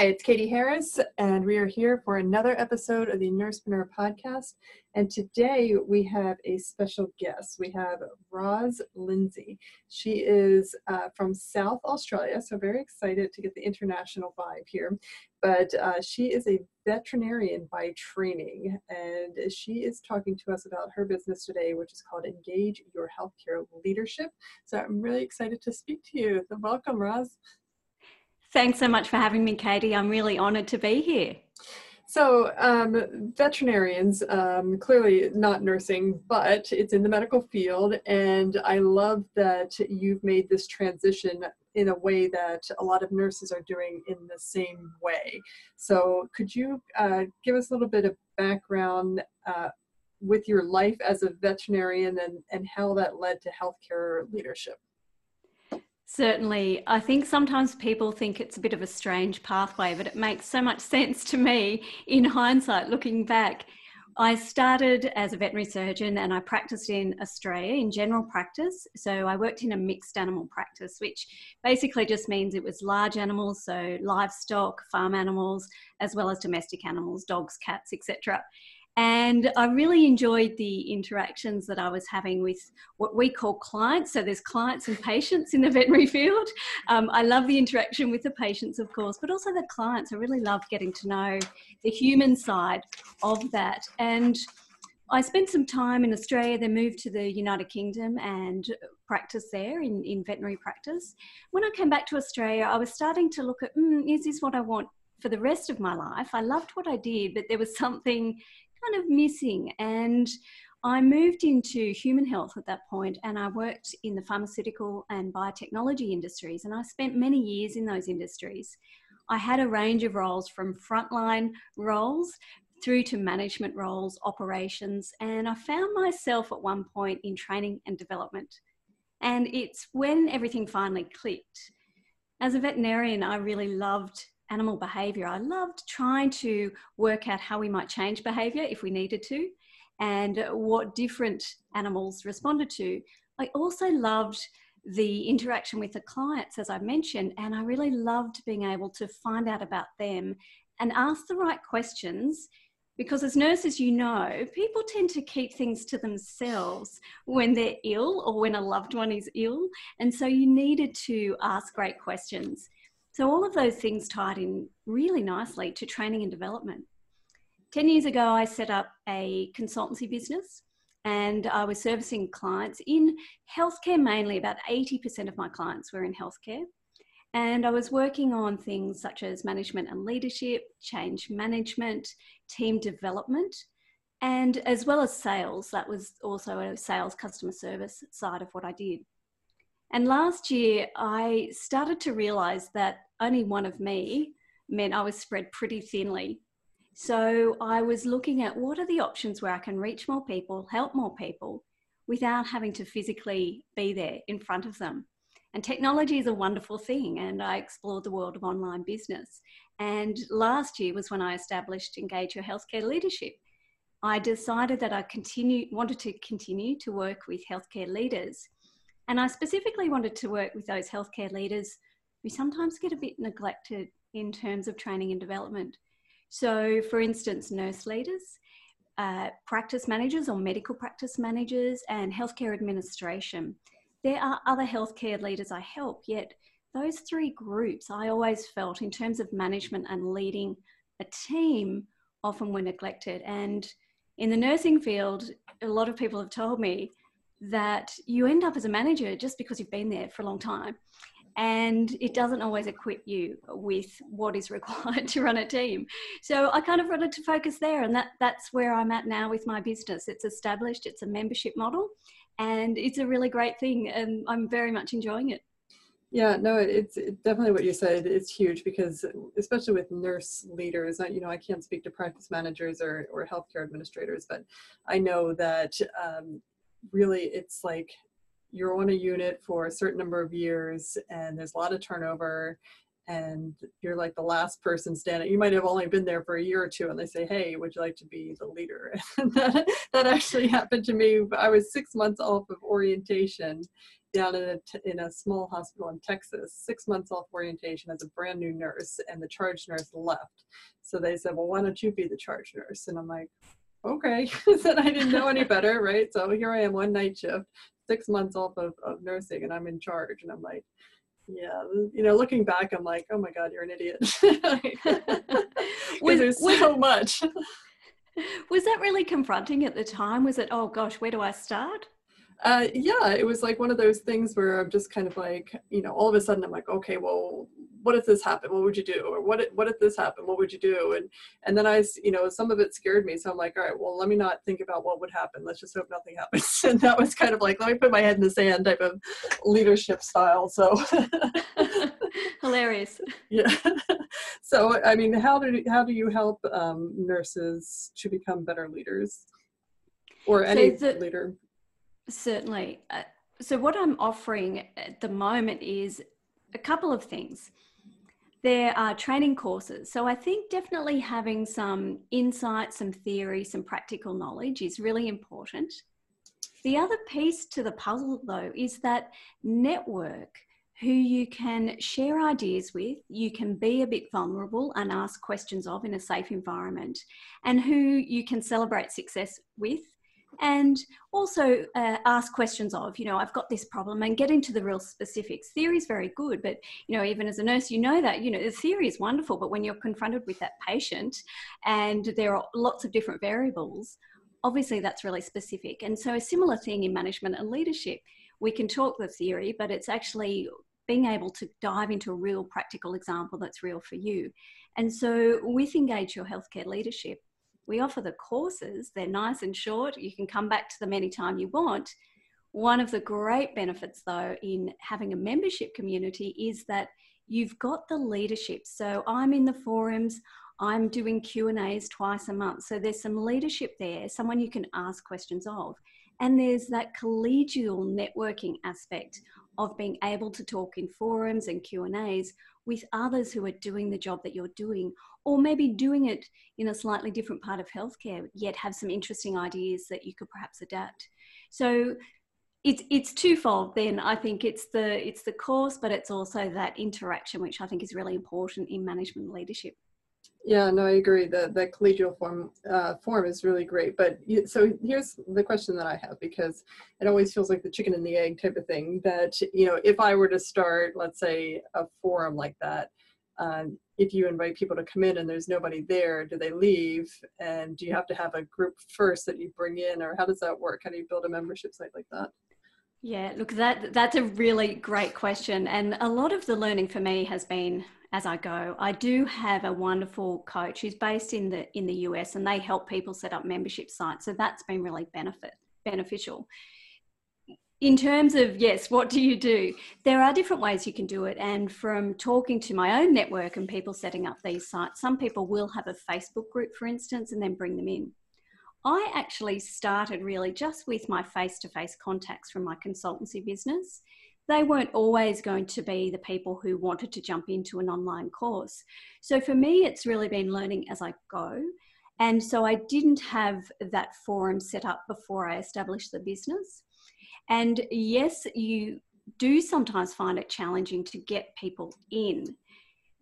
Hi, it's Katie Harris, and we are here for another episode of the Nursepreneur podcast. And today we have a special guest. We have Roz Lindsay. She is uh, from South Australia, so very excited to get the international vibe here. But uh, she is a veterinarian by training, and she is talking to us about her business today, which is called Engage Your Healthcare Leadership. So I'm really excited to speak to you. Welcome, Roz. Thanks so much for having me, Katie. I'm really honored to be here. So, um, veterinarians, um, clearly not nursing, but it's in the medical field. And I love that you've made this transition in a way that a lot of nurses are doing in the same way. So, could you uh, give us a little bit of background uh, with your life as a veterinarian and, and how that led to healthcare leadership? Certainly. I think sometimes people think it's a bit of a strange pathway, but it makes so much sense to me in hindsight, looking back. I started as a veterinary surgeon and I practiced in Australia in general practice. So I worked in a mixed animal practice, which basically just means it was large animals, so livestock, farm animals, as well as domestic animals, dogs, cats, etc. And I really enjoyed the interactions that I was having with what we call clients. So there's clients and patients in the veterinary field. Um, I love the interaction with the patients, of course, but also the clients. I really love getting to know the human side of that. And I spent some time in Australia, then moved to the United Kingdom and practice there in, in veterinary practice. When I came back to Australia, I was starting to look at, mm, is this what I want for the rest of my life? I loved what I did, but there was something kind of missing. And I moved into human health at that point and I worked in the pharmaceutical and biotechnology industries. And I spent many years in those industries. I had a range of roles from frontline roles through to management roles, operations, and I found myself at one point in training and development. And it's when everything finally clicked. As a veterinarian, I really loved animal behavior. I loved trying to work out how we might change behavior if we needed to and what different animals responded to. I also loved the interaction with the clients, as I mentioned, and I really loved being able to find out about them and ask the right questions. Because as nurses, you know, people tend to keep things to themselves when they're ill or when a loved one is ill. And so you needed to ask great questions. So all of those things tied in really nicely to training and development. 10 years ago, I set up a consultancy business and I was servicing clients in healthcare mainly. About 80% of my clients were in healthcare. And I was working on things such as management and leadership, change management, team development, and as well as sales. That was also a sales customer service side of what I did. And last year, I started to realize that only one of me meant I was spread pretty thinly. So I was looking at what are the options where I can reach more people, help more people without having to physically be there in front of them. And technology is a wonderful thing, and I explored the world of online business. And last year was when I established Engage Your Healthcare Leadership. I decided that I continue, wanted to continue to work with healthcare leaders and I specifically wanted to work with those healthcare leaders who sometimes get a bit neglected in terms of training and development. So, for instance, nurse leaders, uh, practice managers or medical practice managers, and healthcare administration. There are other healthcare leaders I help, yet those three groups I always felt in terms of management and leading a team often were neglected. And in the nursing field, a lot of people have told me that you end up as a manager just because you've been there for a long time. And it doesn't always equip you with what is required to run a team. So i kind of wanted to focus there and that that's where i'm at now with my business. It's established it's a membership model and it's a really great thing and i'm very much enjoying it. Yeah, no, it's definitely what you said. It's huge because, especially with nurse leaders, you know, I can't speak to practice managers or, or healthcare administrators, but I know that um, really it's like you're on a unit for a certain number of years and there's a lot of turnover and you're like the last person standing. You might have only been there for a year or two, and they say, "Hey, would you like to be the leader?" that, that actually happened to me. I was six months off of orientation down in a, in a small hospital in Texas, six months off orientation as a brand new nurse, and the charge nurse left. So they said, "Well, why don't you be the charge nurse?" And I'm like, "Okay," said I didn't know any better, right? So here I am, one night shift, six months off of, of nursing, and I'm in charge, and I'm like yeah you know looking back i'm like oh my god you're an idiot. Was, there's so much. Was that really confronting at the time? Was it oh gosh where do i start? Uh, yeah, it was like one of those things where I'm just kind of like, you know, all of a sudden I'm like, okay, well, what if this happened? What would you do? Or what if, what if this happened? What would you do? And and then I, you know, some of it scared me. So I'm like, all right, well, let me not think about what would happen. Let's just hope nothing happens. And that was kind of like, let me put my head in the sand type of leadership style. So hilarious. Yeah. So I mean, how do how do you help um, nurses to become better leaders, or any so the, leader? Certainly. Uh, so, what I'm offering at the moment is a couple of things. There are uh, training courses. So, I think definitely having some insight, some theory, some practical knowledge is really important. The other piece to the puzzle, though, is that network who you can share ideas with, you can be a bit vulnerable and ask questions of in a safe environment, and who you can celebrate success with and also uh, ask questions of you know i've got this problem and get into the real specifics. Theory is very good but you know even as a nurse you know that you know the theory is wonderful but when you're confronted with that patient and there are lots of different variables obviously that's really specific. And so a similar thing in management and leadership we can talk the theory but it's actually being able to dive into a real practical example that's real for you. And so with engage your healthcare leadership we offer the courses, they're nice and short. You can come back to them anytime you want. One of the great benefits, though, in having a membership community is that you've got the leadership. So I'm in the forums, I'm doing Q&As twice a month. So there's some leadership there, someone you can ask questions of. And there's that collegial networking aspect of being able to talk in forums and Q&As with others who are doing the job that you're doing or maybe doing it in a slightly different part of healthcare yet have some interesting ideas that you could perhaps adapt. So it's it's twofold then. I think it's the it's the course but it's also that interaction which i think is really important in management leadership yeah, no, I agree. The the collegial form uh, form is really great. But so here's the question that I have because it always feels like the chicken and the egg type of thing. That you know, if I were to start, let's say, a forum like that, um, if you invite people to come in and there's nobody there, do they leave? And do you have to have a group first that you bring in, or how does that work? How do you build a membership site like that? Yeah, look, that that's a really great question, and a lot of the learning for me has been as I go. I do have a wonderful coach who's based in the in the US and they help people set up membership sites. So that's been really benefit beneficial. In terms of yes, what do you do? There are different ways you can do it. And from talking to my own network and people setting up these sites, some people will have a Facebook group, for instance, and then bring them in. I actually started really just with my face to face contacts from my consultancy business they weren't always going to be the people who wanted to jump into an online course. So for me, it's really been learning as I go. And so I didn't have that forum set up before I established the business. And yes, you do sometimes find it challenging to get people in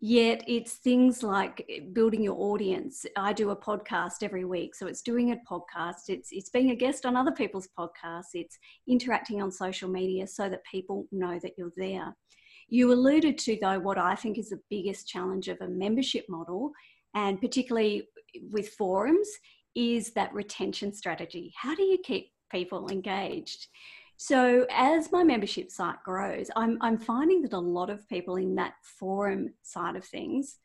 Yet it's things like eh, building your audience. I do a podcast every week, so it's doing a podcast. It's it's being a guest on other people's podcasts. It's interacting on social media so that people know that you're there. You alluded to though what I think is the biggest challenge of a membership model, and particularly with forums, is that retention strategy. How do you keep people engaged? So as my membership site grows, I'm, I'm finding that a lot of people in that forum side of things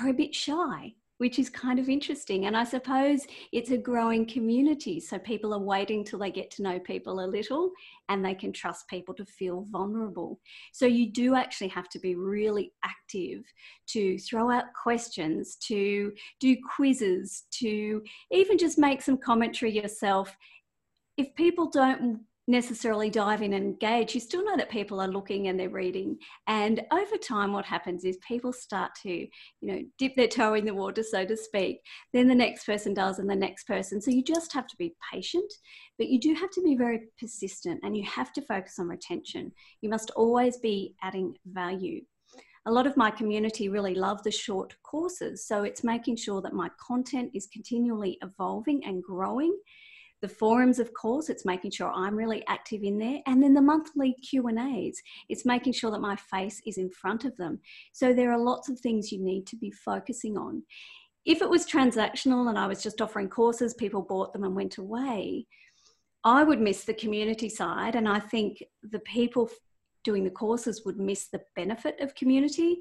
are a bit shy, which is kind of interesting. And I suppose it's a growing community. So people are waiting till they get to know people a little and they can trust people to feel vulnerable. So you do actually have to be really active to throw out questions, to do quizzes, to even just make some commentary yourself if people don't necessarily dive in and engage, you still know that people are looking and they're reading. And over time, what happens is people start to, you know, dip their toe in the water, so to speak. Then the next person does, and the next person. So you just have to be patient, but you do have to be very persistent and you have to focus on retention. You must always be adding value. A lot of my community really love the short courses. So it's making sure that my content is continually evolving and growing the forums of course it's making sure i'm really active in there and then the monthly q and a's it's making sure that my face is in front of them. So there are lots of things you need to be focusing on. If it was transactional and i was just offering courses people bought them and went away i would miss the community side and i think the people doing the courses would miss the benefit of community.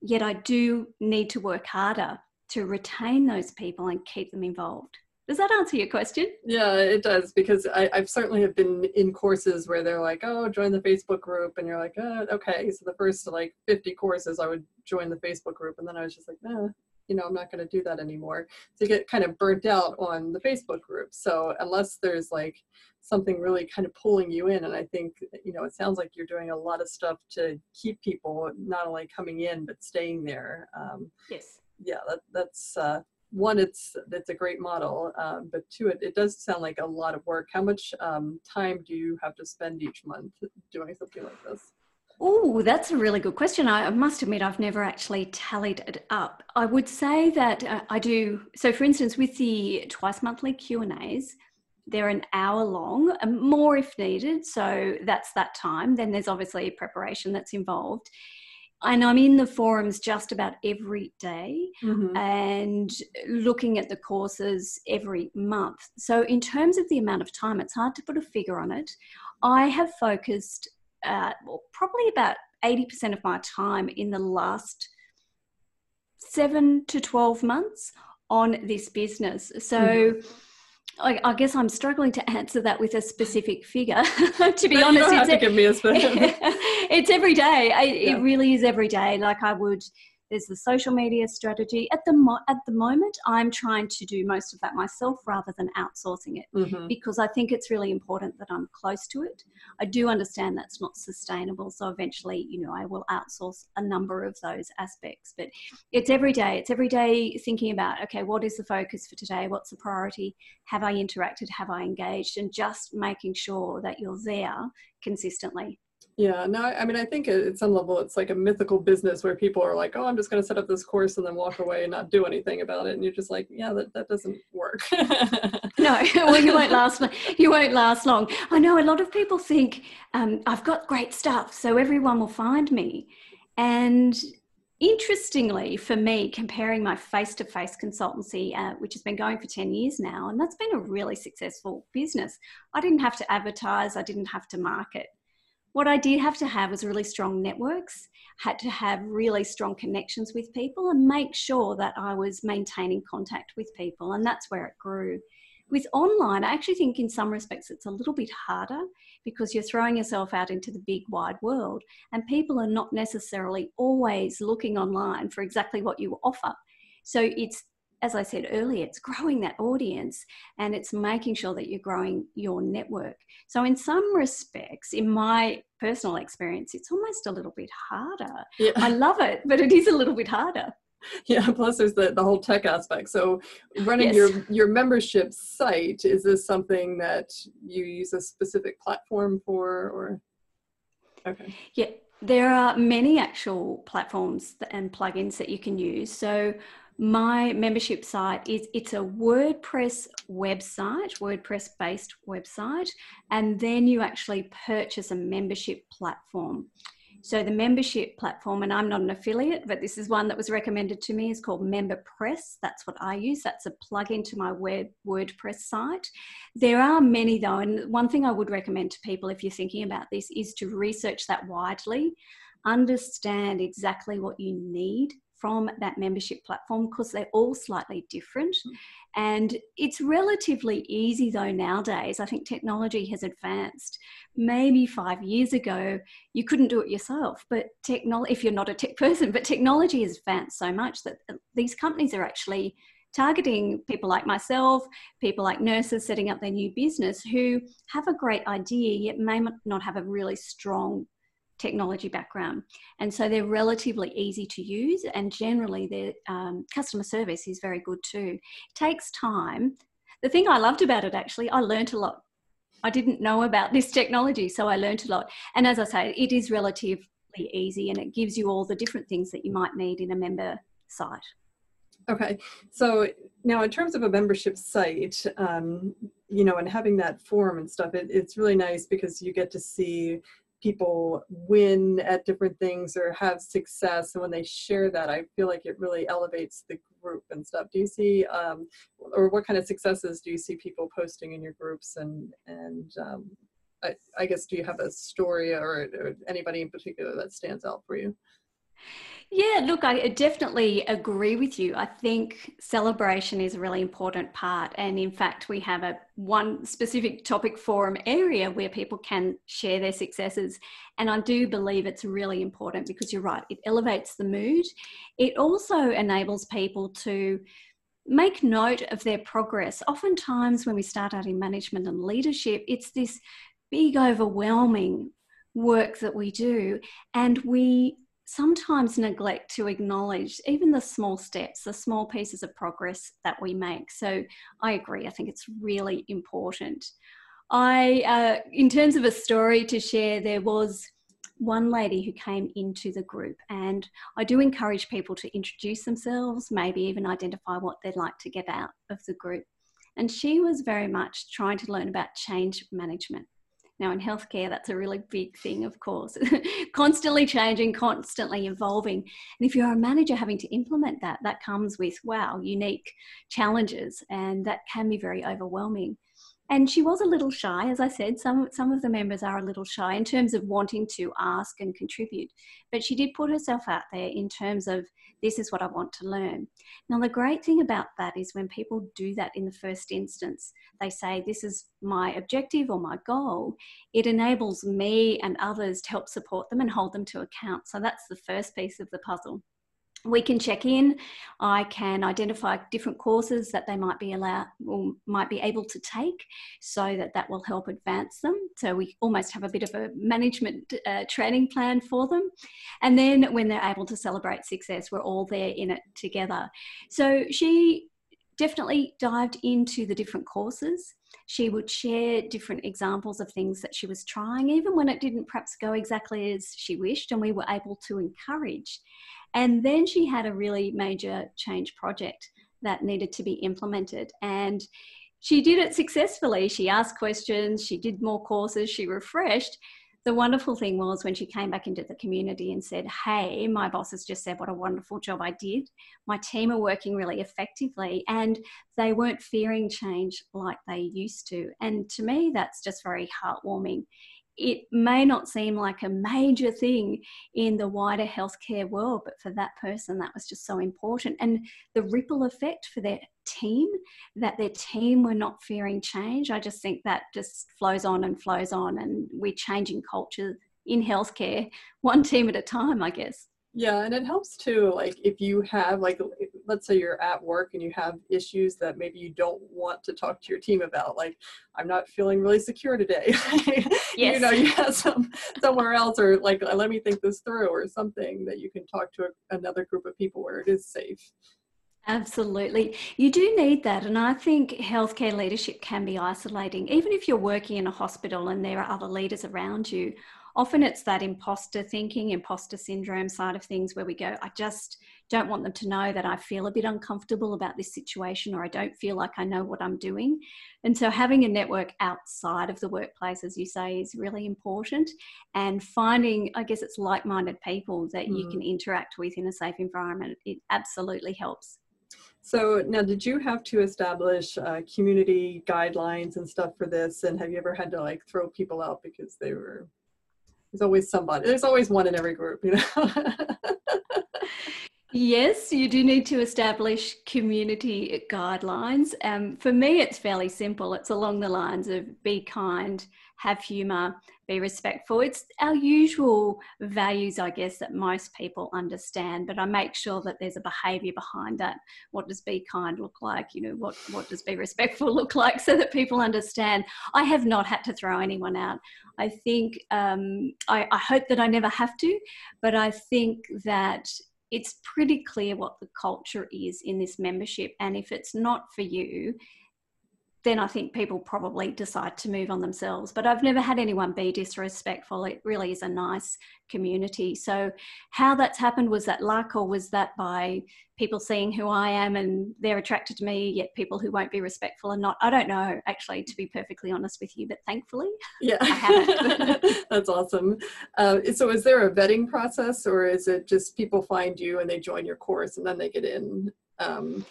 Yet i do need to work harder to retain those people and keep them involved does that answer your question? Yeah, it does because I, I've certainly have been in courses where they're like, "Oh, join the Facebook group," and you're like, oh, "Okay." So the first like 50 courses, I would join the Facebook group, and then I was just like, "Nah, you know, I'm not going to do that anymore." So you get kind of burnt out on the Facebook group. So unless there's like something really kind of pulling you in, and I think you know, it sounds like you're doing a lot of stuff to keep people not only coming in but staying there. Um, yes. Yeah, that, that's. Uh, one, it's it's a great model, um, but two, it, it does sound like a lot of work. How much um, time do you have to spend each month doing something like this? Oh, that's a really good question. I must admit, I've never actually tallied it up. I would say that uh, I do. So, for instance, with the twice monthly Q and A's, they're an hour long, more if needed. So that's that time. Then there's obviously preparation that's involved and I'm in the forums just about every day mm-hmm. and looking at the courses every month. So, in terms of the amount of time, it's hard to put a figure on it. I have focused uh, well, probably about 80% of my time in the last seven to 12 months on this business. So, mm-hmm I, I, guess I'm struggling to answer that with a specific figure. to be but honest, it's, give me a specific. it's every day. I, yeah. It really is every day. Like I would there's the social media strategy. At the mo- at the moment, I'm trying to do most of that myself rather than outsourcing it mm-hmm. because I think it's really important that I'm close to it. I do understand that's not sustainable, so eventually, you know, I will outsource a number of those aspects. But it's every day. It's every day thinking about okay, what is the focus for today? What's the priority? Have I interacted? Have I engaged? And just making sure that you're there consistently. Yeah, no, I mean, I think at some level it's like a mythical business where people are like, oh, I'm just going to set up this course and then walk away and not do anything about it. And you're just like, yeah, that, that doesn't work. no, well, you won't last. You won't last long. I know a lot of people think um, I've got great stuff, so everyone will find me. And interestingly, for me, comparing my face-to-face consultancy, uh, which has been going for ten years now, and that's been a really successful business. I didn't have to advertise. I didn't have to market what I did have to have was really strong networks, had to have really strong connections with people and make sure that I was maintaining contact with people. And that's where it grew. With online, I actually think in some respects it's a little bit harder because you're throwing yourself out into the big wide world and people are not necessarily always looking online for exactly what you offer. So it's as I said earlier, it's growing that audience and it's making sure that you're growing your network. So, in some respects, in my personal experience, it's almost a little bit harder. Yeah. I love it, but it is a little bit harder. Yeah, plus there's the, the whole tech aspect. So running yes. your your membership site, is this something that you use a specific platform for or okay. Yeah, there are many actual platforms and plugins that you can use. So my membership site is it's a wordpress website wordpress based website and then you actually purchase a membership platform. So the membership platform and i'm not an affiliate but this is one that was recommended to me is called memberpress. That's what i use. That's a plug-in to my wordpress site. There are many though and one thing i would recommend to people if you're thinking about this is to research that widely understand exactly what you need from that membership platform because they're all slightly different. Mm. And it's relatively easy though nowadays. I think technology has advanced. Maybe five years ago, you couldn't do it yourself, but technology, if you're not a tech person, but technology has advanced so much that uh, these companies are actually targeting people like myself, people like nurses setting up their new business who have a great idea yet may not have a really strong technology background. And so they're relatively easy to use, and generally their um, customer service is very good too. It takes time. The thing I loved about it actually, I learned a lot. I didn't know about this technology, so I learned a lot. And as I say, it is relatively easy and it gives you all the different things that you might need in a member site. Okay, so now in terms of a membership site, um, you know, and having that form and stuff, it, it's really nice because you get to see people win at different things or have success. And when they share that i feel like it really elevates the group and stuff. Do you see um, or what kind of successes do you see people posting in your groups? And and um, I, I, guess do you have a story or, or anybody in particular that stands out for you yeah, look, I definitely agree with you. I think celebration is a really important part. And in fact, we have a one specific topic forum area where people can share their successes. And I do believe it's really important because you're right, it elevates the mood. It also enables people to make note of their progress. Oftentimes, when we start out in management and leadership, it's this big, overwhelming work that we do. And we sometimes neglect to acknowledge even the small steps, the small pieces of progress that we make. So I agree, I think it's really important. I, uh, in terms of a story to share, there was one lady who came into the group, and I do encourage people to introduce themselves, maybe even identify what they'd like to get out of the group. And she was very much trying to learn about change management. Now, in healthcare, that's a really big thing, of course, constantly changing, constantly evolving. And if you're a manager having to implement that, that comes with, wow, unique challenges, and that can be very overwhelming. And she was a little shy, as I said. Some some of the members are a little shy in terms of wanting to ask and contribute, but she did put herself out there in terms of this is what I want to learn. Now, the great thing about that is when people do that in the first instance, they say, This is my objective or my goal, it enables me and others to help support them and hold them to account. So that's the first piece of the puzzle we can check in. I can identify different courses that they might be allowed or might be able to take so that that will help advance them. So we almost have a bit of a management uh, training plan for them. And then when they're able to celebrate success we're all there in it together. So she definitely dived into the different courses. She would share different examples of things that she was trying even when it didn't perhaps go exactly as she wished and we were able to encourage and then she had a really major change project that needed to be implemented. And she did it successfully. She asked questions, she did more courses, she refreshed. The wonderful thing was when she came back into the community and said, Hey, my boss has just said what a wonderful job I did. My team are working really effectively and they weren't fearing change like they used to. And to me, that's just very heartwarming it may not seem like a major thing in the wider healthcare world, but for that person, that was just so important. And the ripple effect for their team, that their team were not fearing change, I just think that just flows on and flows on. And we're changing culture in healthcare one team at a time, I guess. Yeah, and it helps too, like if you have, like, let's say you're at work and you have issues that maybe you don't want to talk to your team about, like, I'm not feeling really secure today. yes. You know, you have some somewhere else, or like, let me think this through, or something that you can talk to a, another group of people where it is safe. Absolutely. You do need that. And I think healthcare leadership can be isolating. Even if you're working in a hospital and there are other leaders around you, often it's that imposter thinking, imposter syndrome side of things where we go, I just don't want them to know that I feel a bit uncomfortable about this situation or I don't feel like I know what I'm doing. And so having a network outside of the workplace, as you say, is really important. And finding, I guess it's like minded people that mm. you can interact with in a safe environment, it absolutely helps. So now, did you have to establish uh, community guidelines and stuff for this? And have you ever had to like throw people out because they were there's always somebody there's always one in every group you know yes you do need to establish community guidelines um, for me it's fairly simple it's along the lines of be kind have humour, be respectful. It's our usual values, I guess, that most people understand, but I make sure that there's a behaviour behind that. What does be kind look like? You know, what, what does be respectful look like so that people understand? I have not had to throw anyone out. I think, um, I, I hope that I never have to, but I think that it's pretty clear what the culture is in this membership. And if it's not for you, then I think people probably decide to move on themselves. But I've never had anyone be disrespectful. It really is a nice community. So, how that's happened was that luck, or was that by people seeing who I am and they're attracted to me, yet people who won't be respectful and not? I don't know, actually, to be perfectly honest with you, but thankfully, yeah, that's awesome. Uh, so, is there a vetting process, or is it just people find you and they join your course and then they get in? Um,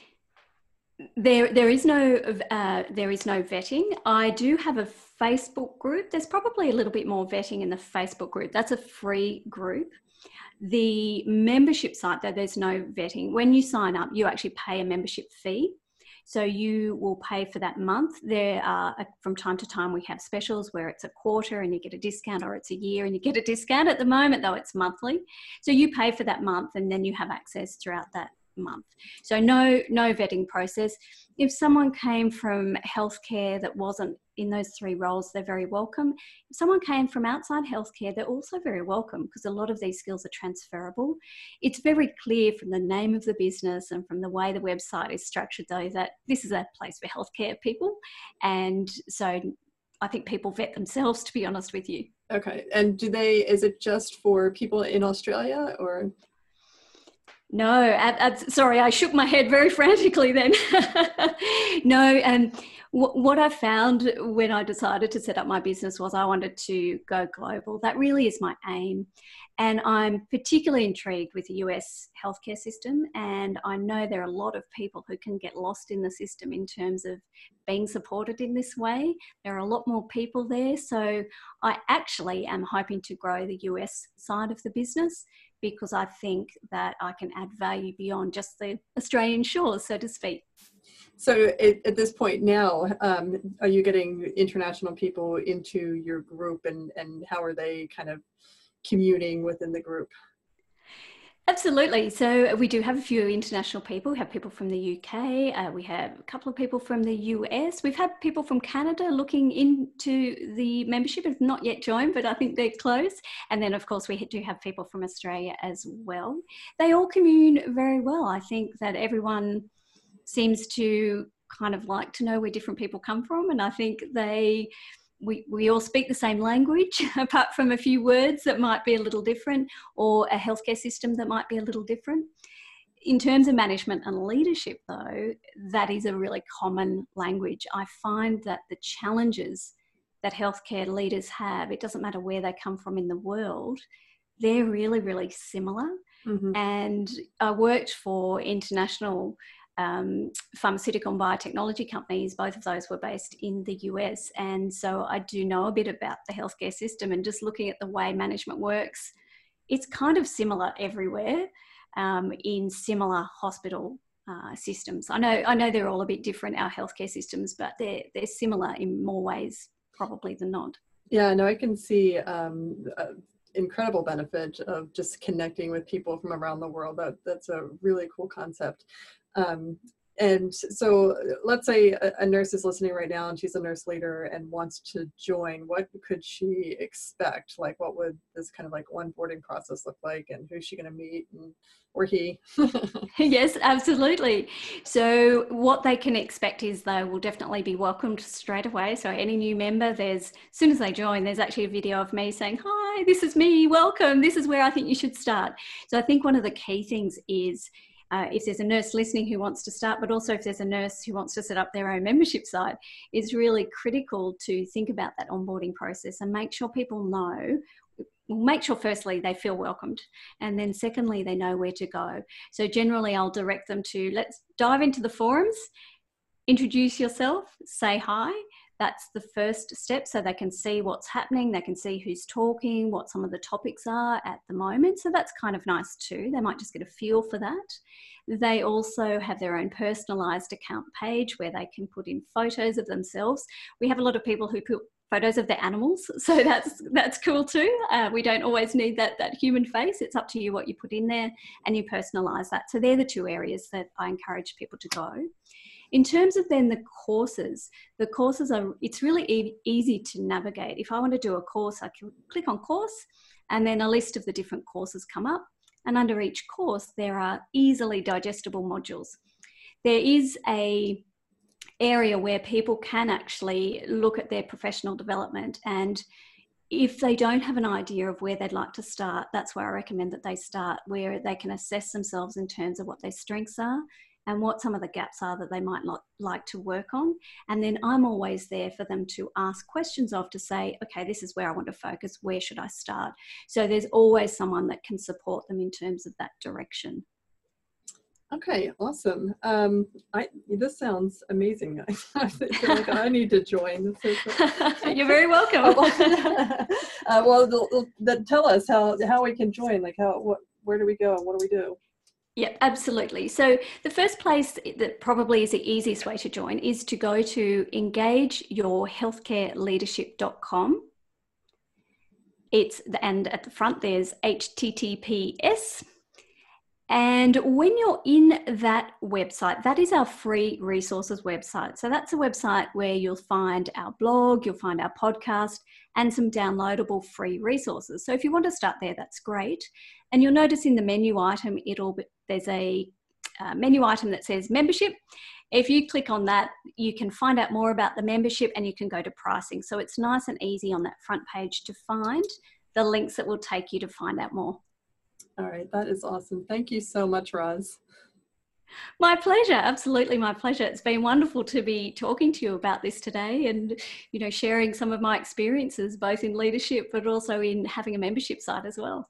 there there is no uh, there is no vetting. I do have a facebook group. There's probably a little bit more vetting in the facebook group. That's a free group. The membership site though there's no vetting. When you sign up you actually pay a membership fee. So you will pay for that month. There are uh, from time to time we have specials where it's a quarter and you get a discount or it's a year and you get a discount. At the moment though it's monthly. So you pay for that month and then you have access throughout that month. So no no vetting process. If someone came from healthcare that wasn't in those three roles, they're very welcome. If someone came from outside healthcare, they're also very welcome because a lot of these skills are transferable. It's very clear from the name of the business and from the way the website is structured, though, that this is a place for healthcare people. And so I think people vet themselves, to be honest with you. Okay. And do they, is it just for people in Australia or? No, sorry, I shook my head very frantically then. no, and w- what I found when I decided to set up my business was I wanted to go global. That really is my aim. And I'm particularly intrigued with the US healthcare system. And I know there are a lot of people who can get lost in the system in terms of being supported in this way. There are a lot more people there. So I actually am hoping to grow the US side of the business because I think that I can add value beyond just the Australian shores, so to speak. So at, at this point now, um, are you getting international people into your group and, and how are they kind of communing within the group? Absolutely. So we do have a few international people. We have people from the UK. Uh, we have a couple of people from the US. We've had people from Canada looking into the membership. Have not yet joined, but I think they're close. And then, of course, we do have people from Australia as well. They all commune very well. I think that everyone seems to kind of like to know where different people come from, and I think they we, we all speak the same language, apart from a few words that might be a little different, or a healthcare system that might be a little different. In terms of management and leadership, though, that is a really common language. I find that the challenges that healthcare leaders have, it doesn't matter where they come from in the world, they're really, really similar. Mm-hmm. And I worked for international um, pharmaceutical and biotechnology companies, both of those were based in the US. And so I do know a bit about the healthcare system and just looking at the way management works, it's kind of similar everywhere um, in similar hospital uh, systems. I know, I know they're all a bit different, our healthcare systems, but they're, they're similar in more ways probably than not. Yeah, no, I can see um, incredible benefit of just connecting with people from around the world. That that's a really cool concept. Um, and so let's say a, nurse is listening right now and she's a nurse leader and wants to join what could she expect? Like what would this kind of like onboarding process look like and who's she going to meet and or he? Yes absolutely. So what they can expect is they will definitely be welcomed straight away. So any new member there's as soon as they join there's actually a video of me saying hi this is me welcome. This is where i think you should start. So i think one of the key things is uh, if there's a nurse listening who wants to start, but also if there's a nurse who wants to set up their own membership site, is really critical to think about that onboarding process and make sure people know make sure firstly they feel welcomed and then secondly they know where to go. So generally i'll direct them to let's dive into the forums introduce yourself say hi that's the first step so they can see what's happening they can see who's talking what some of the topics are at the moment so that's kind of nice too they might just get a feel for that they also have their own personalized account page where they can put in photos of themselves we have a lot of people who put photos of their animals, so that's that's cool too. Uh, we don't always need that that human face. It's up to you what you put in there, and you personalise that. So they're the two areas that I encourage people to go. In terms of then the courses, the courses are it's really e- easy to navigate. If I want to do a course, I can click on course, and then a list of the different courses come up. And under each course, there are easily digestible modules. There is a area where people can actually look at their professional development and if they don't have an idea of where they'd like to start, that's where I recommend that they start, where they can assess themselves in terms of what their strengths are and what some of the gaps are that they might not like to work on. And then I'm always there for them to ask questions of to say, okay, this is where I want to focus. Where should I start? So there's always someone that can support them in terms of that direction. Okay, awesome. Um, I this sounds amazing. I feel like I need to join. You're very welcome. uh, well, the, the, tell us how how we can join. Like how what where do we go and what do we do? Yeah, absolutely. So the first place that probably is the easiest way to join is to go to engageyourhealthcareleadership.com. It's the, and at the front there's https and when you're in that website, that is our free resources website. So that's a website where you'll find our blog, you'll find our podcast, and some downloadable free resources. So if you want to start there, that's great. And you'll notice in the menu item, it'll be, there's a uh, menu item that says membership. If you click on that, you can find out more about the membership and you can go to pricing. So it's nice and easy on that front page to find the links that will take you to find out more. All right, that is awesome. Thank you so much, Roz. My pleasure, absolutely my pleasure. It's been wonderful to be talking to you about this today and you know sharing some of my experiences both in leadership but also in having a membership site as well.